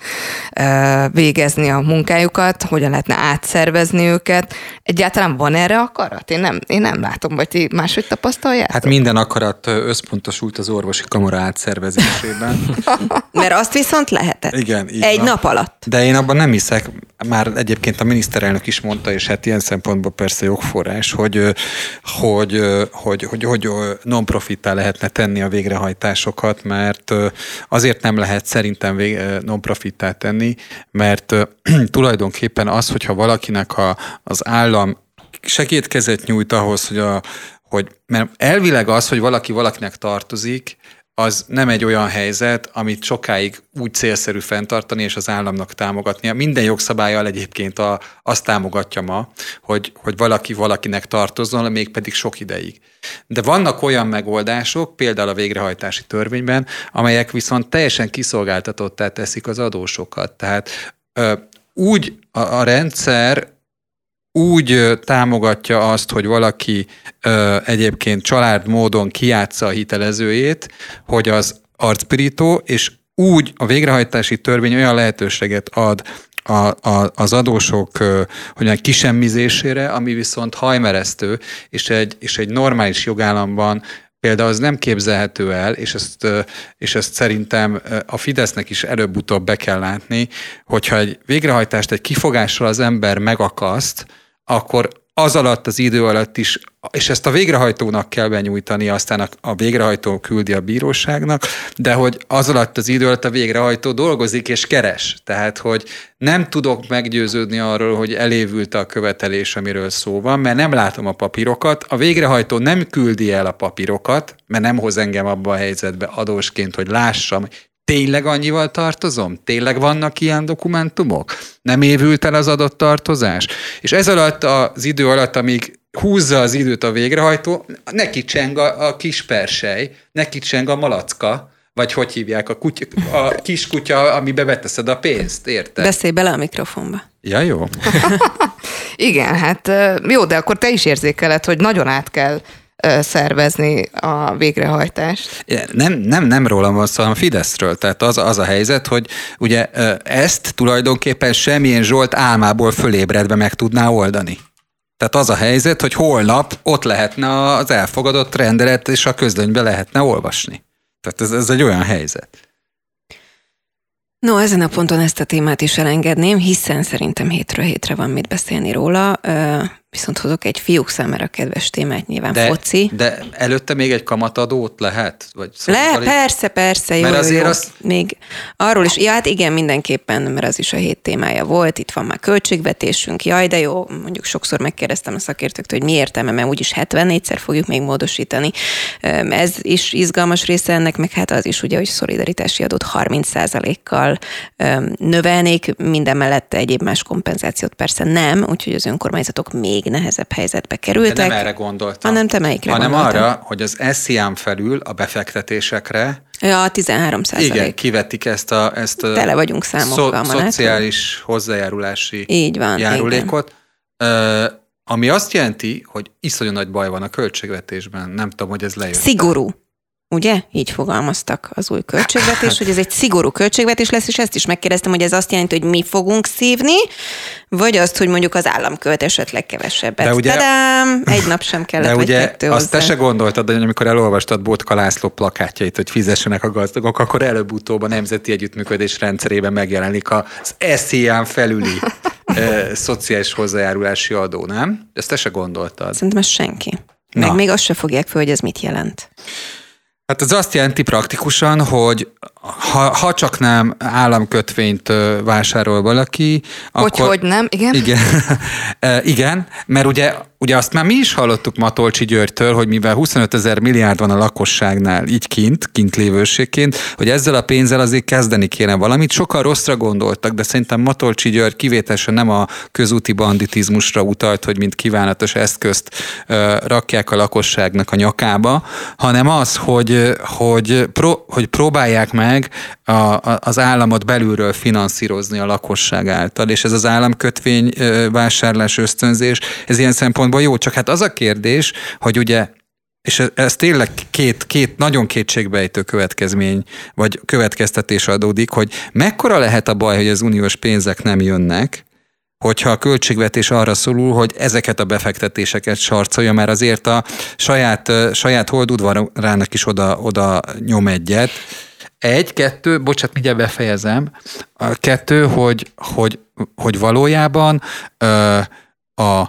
végezni a munkájukat, hogyan lehetne átszervezni őket. Egyáltalán van erre akarat? Én nem, én nem látom, vagy ti máshogy tapasztalják? Hát minden akarat összpontosult az orvosi kamara átszervezésében. Mert azt viszont lehetett. Igen, így Egy van. nap alatt. De én abban nem hiszek, már egyébként a miniszterelnök is mondta, és hát ilyen szempontból persze jogforrás, hogy, hogy, hogy, hogy, hogy non-profittá lehetne tenni a végrehajtásokat, mert azért nem lehet szerintem non-profittá tenni, mert tulajdonképpen az, hogyha valakinek a, az állam segítkezet nyújt ahhoz, hogy, a, hogy mert elvileg az, hogy valaki valakinek tartozik, az nem egy olyan helyzet, amit sokáig úgy célszerű fenntartani és az államnak támogatnia. Minden jogszabályal egyébként a, azt támogatja ma, hogy, hogy valaki valakinek tartozzon, mégpedig sok ideig. De vannak olyan megoldások, például a végrehajtási törvényben, amelyek viszont teljesen kiszolgáltatottá teszik az adósokat. Tehát ö, úgy a, a rendszer úgy támogatja azt, hogy valaki ö, egyébként család módon kiátsza a hitelezőjét, hogy az arcpirító, és úgy a végrehajtási törvény olyan lehetőséget ad a, a, az adósok hogy kisemmizésére, ami viszont hajmeresztő, és egy, és egy normális jogállamban például az nem képzelhető el, és ezt, és ezt szerintem a Fidesznek is előbb-utóbb be kell látni, hogyha egy végrehajtást egy kifogással az ember megakaszt, akkor az alatt az idő alatt is, és ezt a végrehajtónak kell benyújtani, aztán a, a végrehajtó küldi a bíróságnak, de hogy az alatt az idő alatt a végrehajtó dolgozik és keres. Tehát, hogy nem tudok meggyőződni arról, hogy elévült a követelés, amiről szó van, mert nem látom a papírokat. A végrehajtó nem küldi el a papírokat, mert nem hoz engem abba a helyzetbe adósként, hogy lássam, Tényleg annyival tartozom? Tényleg vannak ilyen dokumentumok? Nem évült el az adott tartozás? És ez alatt az idő alatt, amíg húzza az időt a végrehajtó, neki cseng a, a kis persej, neki cseng a malacka, vagy hogy hívják, a, kutya, a kis kutya, amibe beteszed a pénzt, érted? Beszélj bele a mikrofonba. Ja, jó. Igen, hát jó, de akkor te is érzékeled, hogy nagyon át kell szervezni a végrehajtást. Nem, nem, nem rólam van szó, hanem Fideszről. Tehát az, az a helyzet, hogy ugye ezt tulajdonképpen semmilyen Zsolt álmából fölébredve meg tudná oldani. Tehát az a helyzet, hogy holnap ott lehetne az elfogadott rendelet, és a közlönybe lehetne olvasni. Tehát ez, ez egy olyan helyzet. No, ezen a ponton ezt a témát is elengedném, hiszen szerintem hétről hétre van mit beszélni róla. Viszont hozok egy fiúk számára kedves témát, nyilván de, foci. De előtte még egy kamatadót lehet? Vagy Le, persze, persze, jó, mert azért jó, Az... Még arról is, ja, hát igen, mindenképpen, mert az is a hét témája volt, itt van már költségvetésünk, jaj, de jó, mondjuk sokszor megkérdeztem a szakértőktől, hogy mi értelme, mert úgyis 74-szer fogjuk még módosítani. Ez is izgalmas része ennek, meg hát az is ugye, hogy szolidaritási adót 30%-kal növelnék, minden mellette egyéb más kompenzációt persze nem, úgyhogy az önkormányzatok még még nehezebb helyzetbe kerültek. De nem erre gondoltam. Hanem te melyikre Hanem gondoltam? arra, hogy az SZIAM felül a befektetésekre Ja, 13 Igen, kivetik ezt a, ezt a Tele vagyunk számokkal. Szo- szociális hozzájárulási Így van, járulékot. Igen. Ami azt jelenti, hogy iszonyú nagy baj van a költségvetésben. Nem tudom, hogy ez lejött. Szigorú. Ugye? Így fogalmaztak az új költségvetés, hogy ez egy szigorú költségvetés lesz, és ezt is megkérdeztem, hogy ez azt jelenti, hogy mi fogunk szívni, vagy azt, hogy mondjuk az állam költ esetleg kevesebbet. De ugye, Tadám! Egy nap sem kellett, de ugye kettő azt te se gondoltad, hogy amikor elolvastad Botka László plakátjait, hogy fizessenek a gazdagok, akkor előbb-utóbb a Nemzeti Együttműködés rendszerében megjelenik az SZIA-n felüli e, szociális hozzájárulási adó, nem? Ezt te se gondoltad. Szerintem ez senki. Meg Na. még azt se fogják föl, hogy ez mit jelent. Hát ez azt jelenti praktikusan, hogy ha, ha csak nem államkötvényt vásárol valaki, hogy, akkor... Hogy nem, igen? Igen, igen mert ugye Ugye azt már mi is hallottuk Matolcsi Györgytől, hogy mivel 25 ezer milliárd van a lakosságnál így kint, kint lévőségként, hogy ezzel a pénzzel azért kezdeni kéne valamit. Sokkal rosszra gondoltak, de szerintem Matolcsi György kivételesen nem a közúti banditizmusra utalt, hogy mint kívánatos eszközt rakják a lakosságnak a nyakába, hanem az, hogy, hogy, pro, hogy próbálják meg a, a, az államot belülről finanszírozni a lakosság által, és ez az államkötvény vásárlás ösztönzés, ez ilyen szempontból jó, csak hát az a kérdés, hogy ugye és ez tényleg két, két nagyon kétségbejtő következmény, vagy következtetés adódik, hogy mekkora lehet a baj, hogy az uniós pénzek nem jönnek, hogyha a költségvetés arra szólul, hogy ezeket a befektetéseket sarcolja, mert azért a saját, saját holdudvarának is oda, oda nyom egyet. Egy, kettő, bocsát, mindjárt befejezem. A kettő, hogy, hogy, hogy valójában a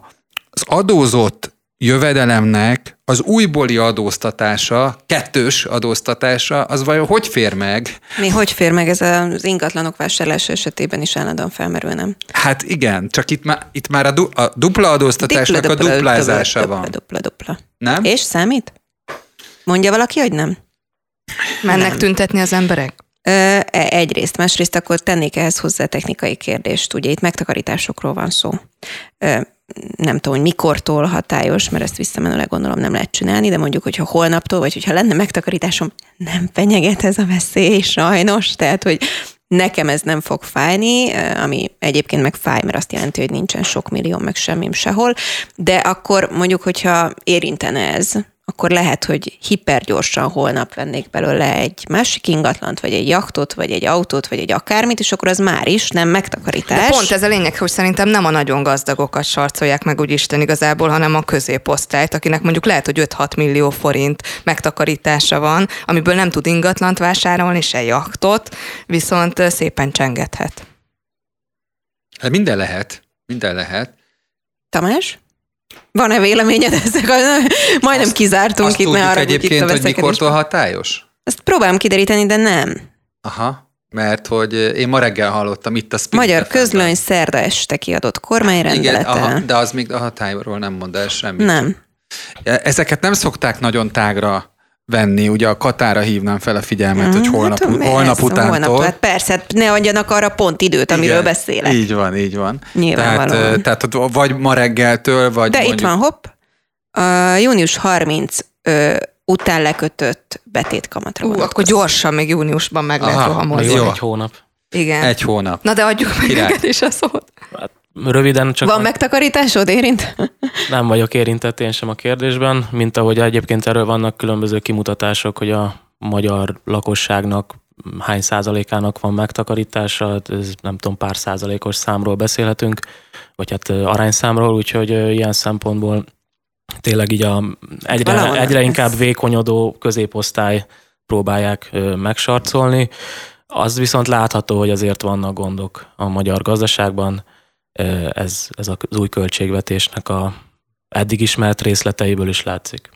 az adózott jövedelemnek az újbóli adóztatása, kettős adóztatása, az vajon hogy fér meg? Mi hogy fér meg? Ez az ingatlanok vásárlása esetében is állandóan felmerül, nem? Hát igen, csak itt már, itt már a, du, a dupla adóztatásnak dupla, dupla, a duplázása dupla, van. Dupla, dupla, dupla. Nem? És számít? Mondja valaki, hogy nem? Mennek Nem. tüntetni az emberek? E- Egyrészt, másrészt akkor tennék ehhez hozzá technikai kérdést. Ugye itt megtakarításokról van szó. Nem tudom, hogy mikortól hatályos, mert ezt visszamenőleg gondolom nem lehet csinálni, de mondjuk, hogyha holnaptól, vagy hogyha lenne megtakarításom, nem fenyeget ez a veszély, sajnos. Tehát, hogy nekem ez nem fog fájni, ami egyébként meg fáj, mert azt jelenti, hogy nincsen sok millió, meg semmim sehol, de akkor mondjuk, hogyha érintene ez, akkor lehet, hogy hipergyorsan holnap vennék belőle egy másik ingatlant, vagy egy jachtot, vagy egy autót, vagy egy akármit, és akkor az már is nem megtakarítás. De pont ez a lényeg, hogy szerintem nem a nagyon gazdagokat sarcolják meg úgy Isten igazából, hanem a középosztályt, akinek mondjuk lehet, hogy 5-6 millió forint megtakarítása van, amiből nem tud ingatlant vásárolni, se jachtot, viszont szépen csengethet. Hát minden lehet, minden lehet. Tamás? Van-e véleményed ezek? Majdnem Azt- kizártunk Azt itt, ne arra, egyébként, a hogy mikortól hatályos? Ezt próbálom kideríteni, de nem. Aha, mert hogy én ma reggel hallottam itt a Spirit Magyar FM-ben. közlöny szerda este kiadott Igen, kormányrendelete. aha, de az még a hatályról nem mond el semmit. Nem. Ezeket nem szokták nagyon tágra venni, ugye a Katára hívnám fel a figyelmet, hogy holnap, Hát, holnap utántól. Holnap, hát persze, hát ne adjanak arra pont időt, amiről Igen, beszélek. Így van, így van. Nyilvánvalóan. Tehát, tehát vagy ma reggeltől, vagy De mondjuk, itt van, hopp, a június 30 ö, után lekötött betétkamatra Ú, akkor gyorsan még júniusban meg lehet rohamozni. Egy hónap. Igen. egy hónap. Na de adjuk meg neked is a szót. Röviden csak Van megtakarításod, érint? nem vagyok érintett én sem a kérdésben, mint ahogy egyébként erről vannak különböző kimutatások, hogy a magyar lakosságnak hány százalékának van megtakarítása, ez nem tudom, pár százalékos számról beszélhetünk, vagy hát arányszámról, úgyhogy ilyen szempontból tényleg így a egyre, Valahol egyre ez- inkább vékonyodó középosztály próbálják megsarcolni. Az viszont látható, hogy azért vannak gondok a magyar gazdaságban. Ez, ez az új költségvetésnek a eddig ismert részleteiből is látszik.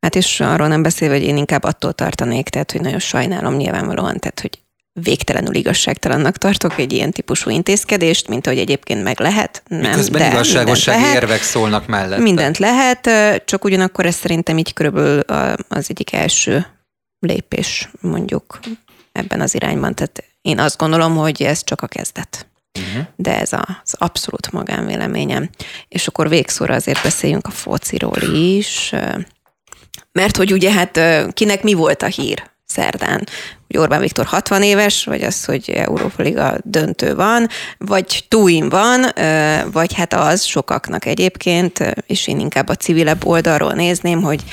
Hát és arról nem beszélve, hogy én inkább attól tartanék, tehát hogy nagyon sajnálom nyilvánvalóan, tehát hogy végtelenül igazságtalannak tartok egy ilyen típusú intézkedést, mint ahogy egyébként meg lehet. Nem, Miközben de igazságossági lehet. érvek szólnak mellette. Mindent lehet, csak ugyanakkor ez szerintem így körülbelül az egyik első lépés mondjuk ebben az irányban. Tehát én azt gondolom, hogy ez csak a kezdet. Uh-huh. De ez az abszolút magánvéleményem. És akkor végszóra azért beszéljünk a fociról is, mert hogy ugye hát kinek mi volt a hír szerdán? Hogy Orbán Viktor 60 éves, vagy az, hogy Európa Liga döntő van, vagy túin van, vagy hát az sokaknak egyébként, és én inkább a civilebb oldalról nézném, hogy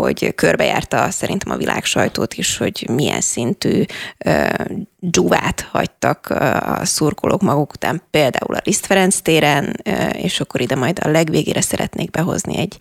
hogy körbejárta szerintem a világ sajtót is, hogy milyen szintű ö, dzsuvát hagytak a szurkolók maguk után, például a Liszt Ferenc téren, és akkor ide majd a legvégére szeretnék behozni egy,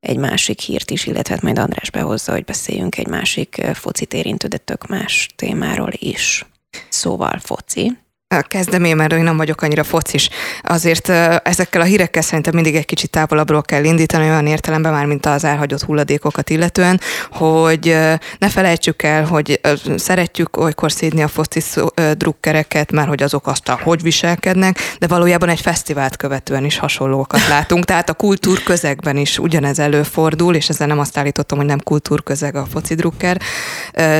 egy másik hírt is, illetve hát majd András behozza, hogy beszéljünk egy másik focit érintő, de tök más témáról is. Szóval foci. Kezdem én, mert én nem vagyok annyira focis. Azért ezekkel a hírekkel szerintem mindig egy kicsit távolabbról kell indítani, olyan értelemben már, mint az elhagyott hulladékokat illetően, hogy ne felejtsük el, hogy szeretjük olykor szídni a foci szó- ö, drukkereket, mert hogy azok aztán hogy viselkednek, de valójában egy fesztivált követően is hasonlókat látunk. Tehát a kultúrközegben is ugyanez előfordul, és ezzel nem azt állítottam, hogy nem kultúrközeg a foci drukker,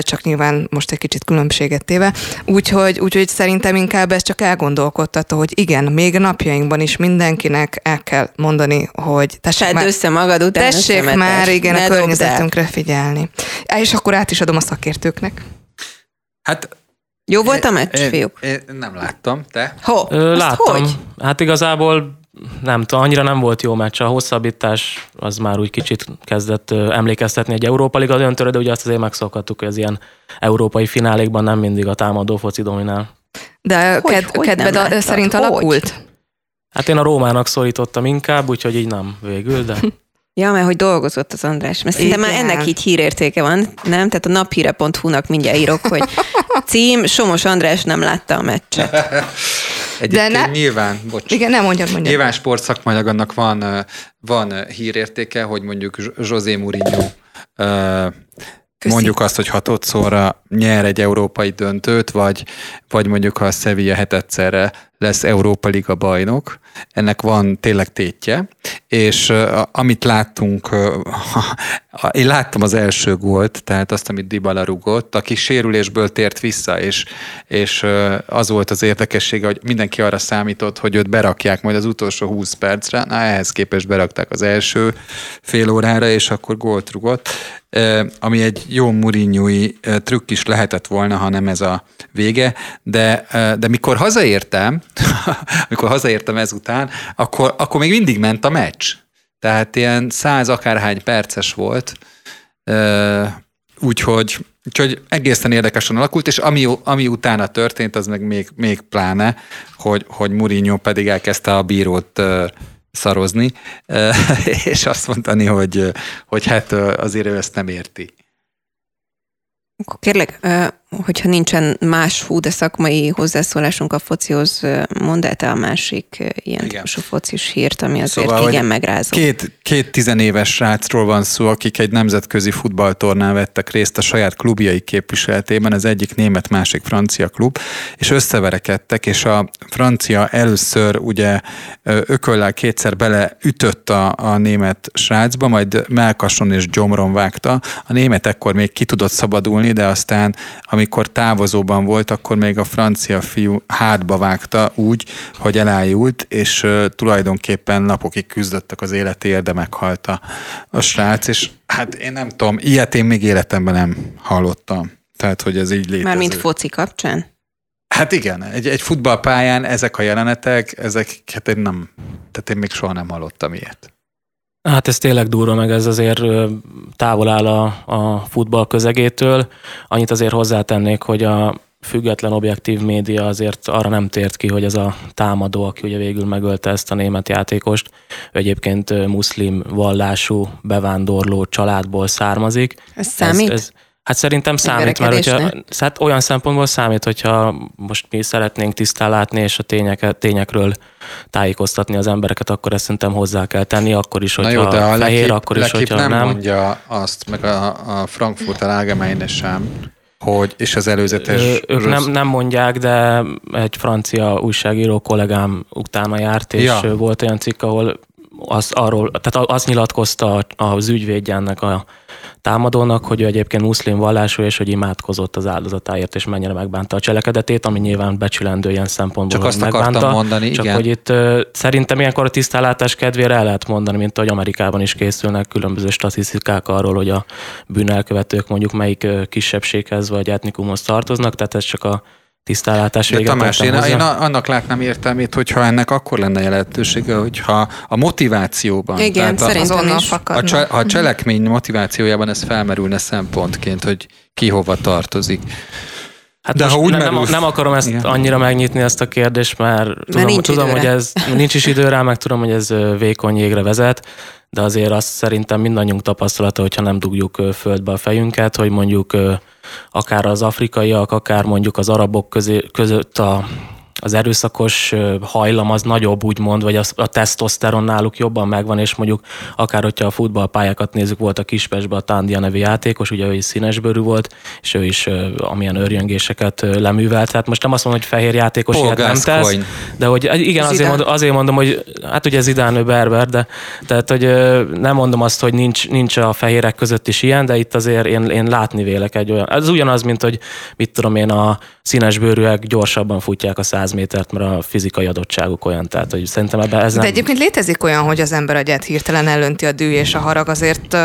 csak nyilván most egy kicsit különbséget téve. Úgyhogy, úgyhogy szerintem inkább ez csak elgondolkodtató, hogy igen, még napjainkban is mindenkinek el kell mondani, hogy tessék Tedd már, össze magad után tessék már igen Ne a környezetünkre figyelni. És akkor át is adom a szakértőknek. Hát Jó volt a meccs, én, fiúk? én nem láttam, te? Ho, Ö, láttam. Hogy? Hát igazából nem tudom, annyira nem volt jó meccs. A hosszabbítás az már úgy kicsit kezdett emlékeztetni egy Európa Liga döntőre, de ugye azt azért megszokhattuk, hogy az ilyen európai finálékban nem mindig a támadó foci dominál. De Hogy- ked, hogy kedved nem a, láttad? szerint Hogy? alakult? Hát én a Rómának szólítottam inkább, úgyhogy így nem végül, de Ja, mert hogy dolgozott az András, mert szerintem már ennek így hírértéke van, nem? Tehát a naphíre.hu-nak mindjárt írok, hogy cím, Somos András nem látta a meccset. Egyébként ne- nyilván, bocs. Igen, nem mondjad, mondjad. Nyilván sportszakmailag annak van, van hírértéke, hogy mondjuk José Mourinho Köszi. mondjuk azt, hogy hatodszorra nyer egy európai döntőt, vagy, vagy mondjuk ha a Sevilla hetedszerre lesz Európa Liga bajnok. Ennek van tényleg tétje, és amit láttunk, én láttam az első gólt, tehát azt, amit Dybala rugott, aki sérülésből tért vissza, és, és az volt az érdekessége, hogy mindenki arra számított, hogy őt berakják majd az utolsó 20 percre, na ehhez képest berakták az első fél órára, és akkor gólt rugott. Ami egy jó Murinyui trükk is lehetett volna, ha nem ez a vége, de, de mikor hazaértem, mikor hazaértem ezután, akkor, akkor még mindig ment a meccs. Tehát ilyen száz akárhány perces volt, úgyhogy, úgyhogy egészen érdekesen alakult, és ami, ami utána történt, az meg még, még pláne, hogy, hogy Mourinho pedig elkezdte a bírót szarozni, és azt mondani, hogy, hogy hát azért ő ezt nem érti. Akkor kérlek, hogyha nincsen más hú, de szakmai hozzászólásunk a focihoz, mondd el te a másik ilyen igen. típusú focis hírt, ami azért szóval, igen megrázó. Két, két tizenéves srácról van szó, akik egy nemzetközi futballtornán vettek részt a saját klubjai képviseletében, az egyik német, másik francia klub, és összeverekedtek, és a francia először ugye ököllel kétszer bele ütött a, a német srácba, majd melkason és gyomron vágta. A német ekkor még ki tudott szabadulni, de aztán, amikor távozóban volt, akkor még a francia fiú hátba vágta úgy, hogy elájult, és tulajdonképpen napokig küzdöttek az életéért, de meghalt a, srác, és hát én nem tudom, ilyet én még életemben nem hallottam. Tehát, hogy ez így létezik. Már mint foci kapcsán? Hát igen, egy, egy futballpályán ezek a jelenetek, ezek, hát én nem, tehát én még soha nem hallottam ilyet. Hát ez tényleg durva, meg ez azért távol áll a, a futball közegétől. Annyit azért hozzátennék, hogy a független objektív média azért arra nem tért ki, hogy ez a támadó, aki ugye végül megölte ezt a német játékost, ő egyébként muszlim vallású bevándorló családból származik. Ez számít? Ez, ez, Hát szerintem számít, mert hogyha, hát olyan szempontból számít, hogyha most mi szeretnénk tisztán látni, és a tényeket, tényekről tájékoztatni az embereket, akkor ezt szerintem hozzá kell tenni, akkor is, hogyha Na jó, de a fehér, lekép, akkor is, hogyha nem. nem mondja azt, meg a, a Frankfurt Allgemeine sem, hogy, és az előzetes... Ö, ők rossz... nem, nem mondják, de egy francia újságíró kollégám utána járt, és ja. volt olyan cikk, ahol az, arról, tehát azt nyilatkozta az ügyvédje ennek a támadónak, hogy ő egyébként muszlim vallású, és hogy imádkozott az áldozatáért, és mennyire megbánta a cselekedetét, ami nyilván becsülendő ilyen szempontból. Csak azt megbánta, akartam mondani, Csak igen. hogy itt szerintem ilyenkor a tisztálátás kedvére el lehet mondani, mint ahogy Amerikában is készülnek különböző statisztikák arról, hogy a bűnelkövetők mondjuk melyik kisebbséghez vagy etnikumhoz tartoznak, tehát ez csak a tisztálátás. De Tamás, én, én annak látnám értelmét, hogyha ennek akkor lenne jelentősége, hogyha a motivációban, Igen, tehát szerintem a, is. A, a, a cselekmény motivációjában ez felmerülne szempontként, hogy ki hova tartozik. Hát De ha úgy nem, merülsz... nem akarom ezt Igen. annyira megnyitni ezt a kérdést, mert, mert tudom, nincs tudom hogy ez nincs is idő rá, meg tudom, hogy ez vékony jégre vezet, de azért azt szerintem mindannyiunk tapasztalata, hogyha nem dugjuk földbe a fejünket, hogy mondjuk akár az afrikaiak, akár mondjuk az arabok közé, között a az erőszakos hajlam az nagyobb, úgymond, vagy a, a tesztoszteron náluk jobban megvan, és mondjuk akár, hogyha a futballpályákat nézzük, volt a Kispesbe a Tándia nevű játékos, ugye ő is színesbőrű volt, és ő is amilyen örjöngéseket leművelt. Tehát most nem azt mondom, hogy fehér játékos ilyet nem tesz, de hogy igen, azért mondom, azért mondom, hogy hát ugye Zidán ő berber, de tehát, hogy nem mondom azt, hogy nincs, nincs a fehérek között is ilyen, de itt azért én, én látni vélek egy olyan. Ez ugyanaz, mint hogy mit tudom én, a színesbőrűek gyorsabban futják a 100 métert, mert a fizikai adottságuk olyan, tehát hogy szerintem ebben ez nem... De egyébként létezik olyan, hogy az ember agyát hirtelen ellönti a dű és a harag, azért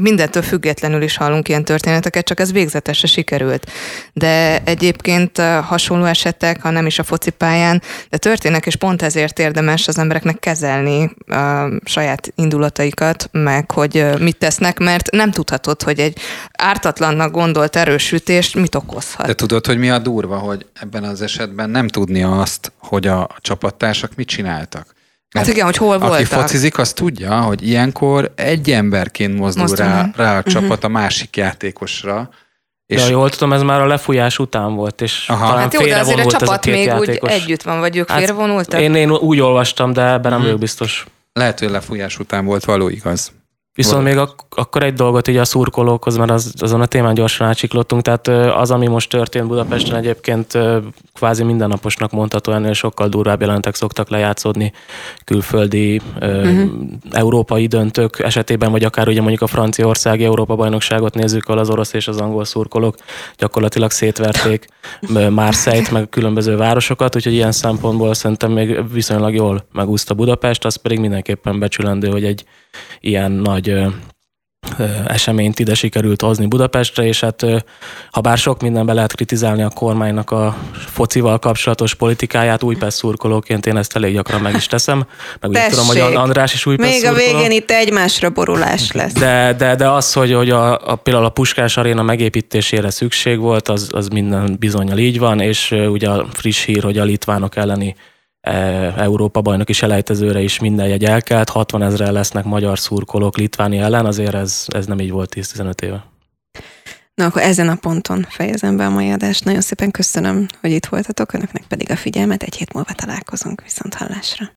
mindentől függetlenül is hallunk ilyen történeteket, csak ez végzetesre sikerült. De egyébként hasonló esetek, ha nem is a focipályán, de történnek, és pont ezért érdemes az embereknek kezelni a saját indulataikat, meg hogy mit tesznek, mert nem tudhatod, hogy egy ártatlannak gondolt erősütés mit okozhat. De tudod, hogy mi a durva, hogy ebben az esetben nem tudnia azt, hogy a csapattársak mit csináltak. Mert hát igen, hogy hol voltak. Aki focizik, az tudja, hogy ilyenkor egy emberként mozdul, mozdul rá, rá a uh-huh. csapat a másik játékosra, és De jól tudom, ez már a lefújás után volt, és Aha. talán hát jó, de azért a csapat a még játékos. úgy együtt van, vagy ők hát félrevonultak? Én, én úgy olvastam, de ebben nem hmm. vagyok biztos. Lehet, hogy a lefújás után volt való igaz. Viszont még ak- akkor egy dolgot így a szurkolókhoz, mert az, azon a témán gyorsan átsiklottunk, tehát az, ami most történt Budapesten egyébként kvázi mindennaposnak mondható, ennél sokkal durvább jelentek szoktak lejátszódni külföldi uh-huh. európai döntők esetében, vagy akár ugye mondjuk a franciaországi Európa-bajnokságot nézzük, ahol az orosz és az angol szurkolók gyakorlatilag szétverték Marseille-t, meg különböző városokat, úgyhogy ilyen szempontból szerintem még viszonylag jól megúszta Budapest, az pedig mindenképpen becsülendő, hogy egy ilyen nagy eseményt ide sikerült hozni Budapestre, és hát ha bár sok mindenbe lehet kritizálni a kormánynak a focival kapcsolatos politikáját, Újpest szurkolóként én ezt elég gyakran meg is teszem. Meg úgy tudom, hogy András is Újpest Még szurkoló. a végén itt egymásra borulás lesz. De, de, de az, hogy, hogy a, a, például a Puskás Aréna megépítésére szükség volt, az, az minden bizonyal így van, és ugye a friss hír, hogy a litvánok elleni Európa bajnoki selejtezőre is minden jegy elkelt, 60 ezre lesznek magyar szurkolók Litvánia ellen, azért ez, ez nem így volt 10-15 éve. Na akkor ezen a ponton fejezem be a mai adást. Nagyon szépen köszönöm, hogy itt voltatok, önöknek pedig a figyelmet. Egy hét múlva találkozunk viszont hallásra.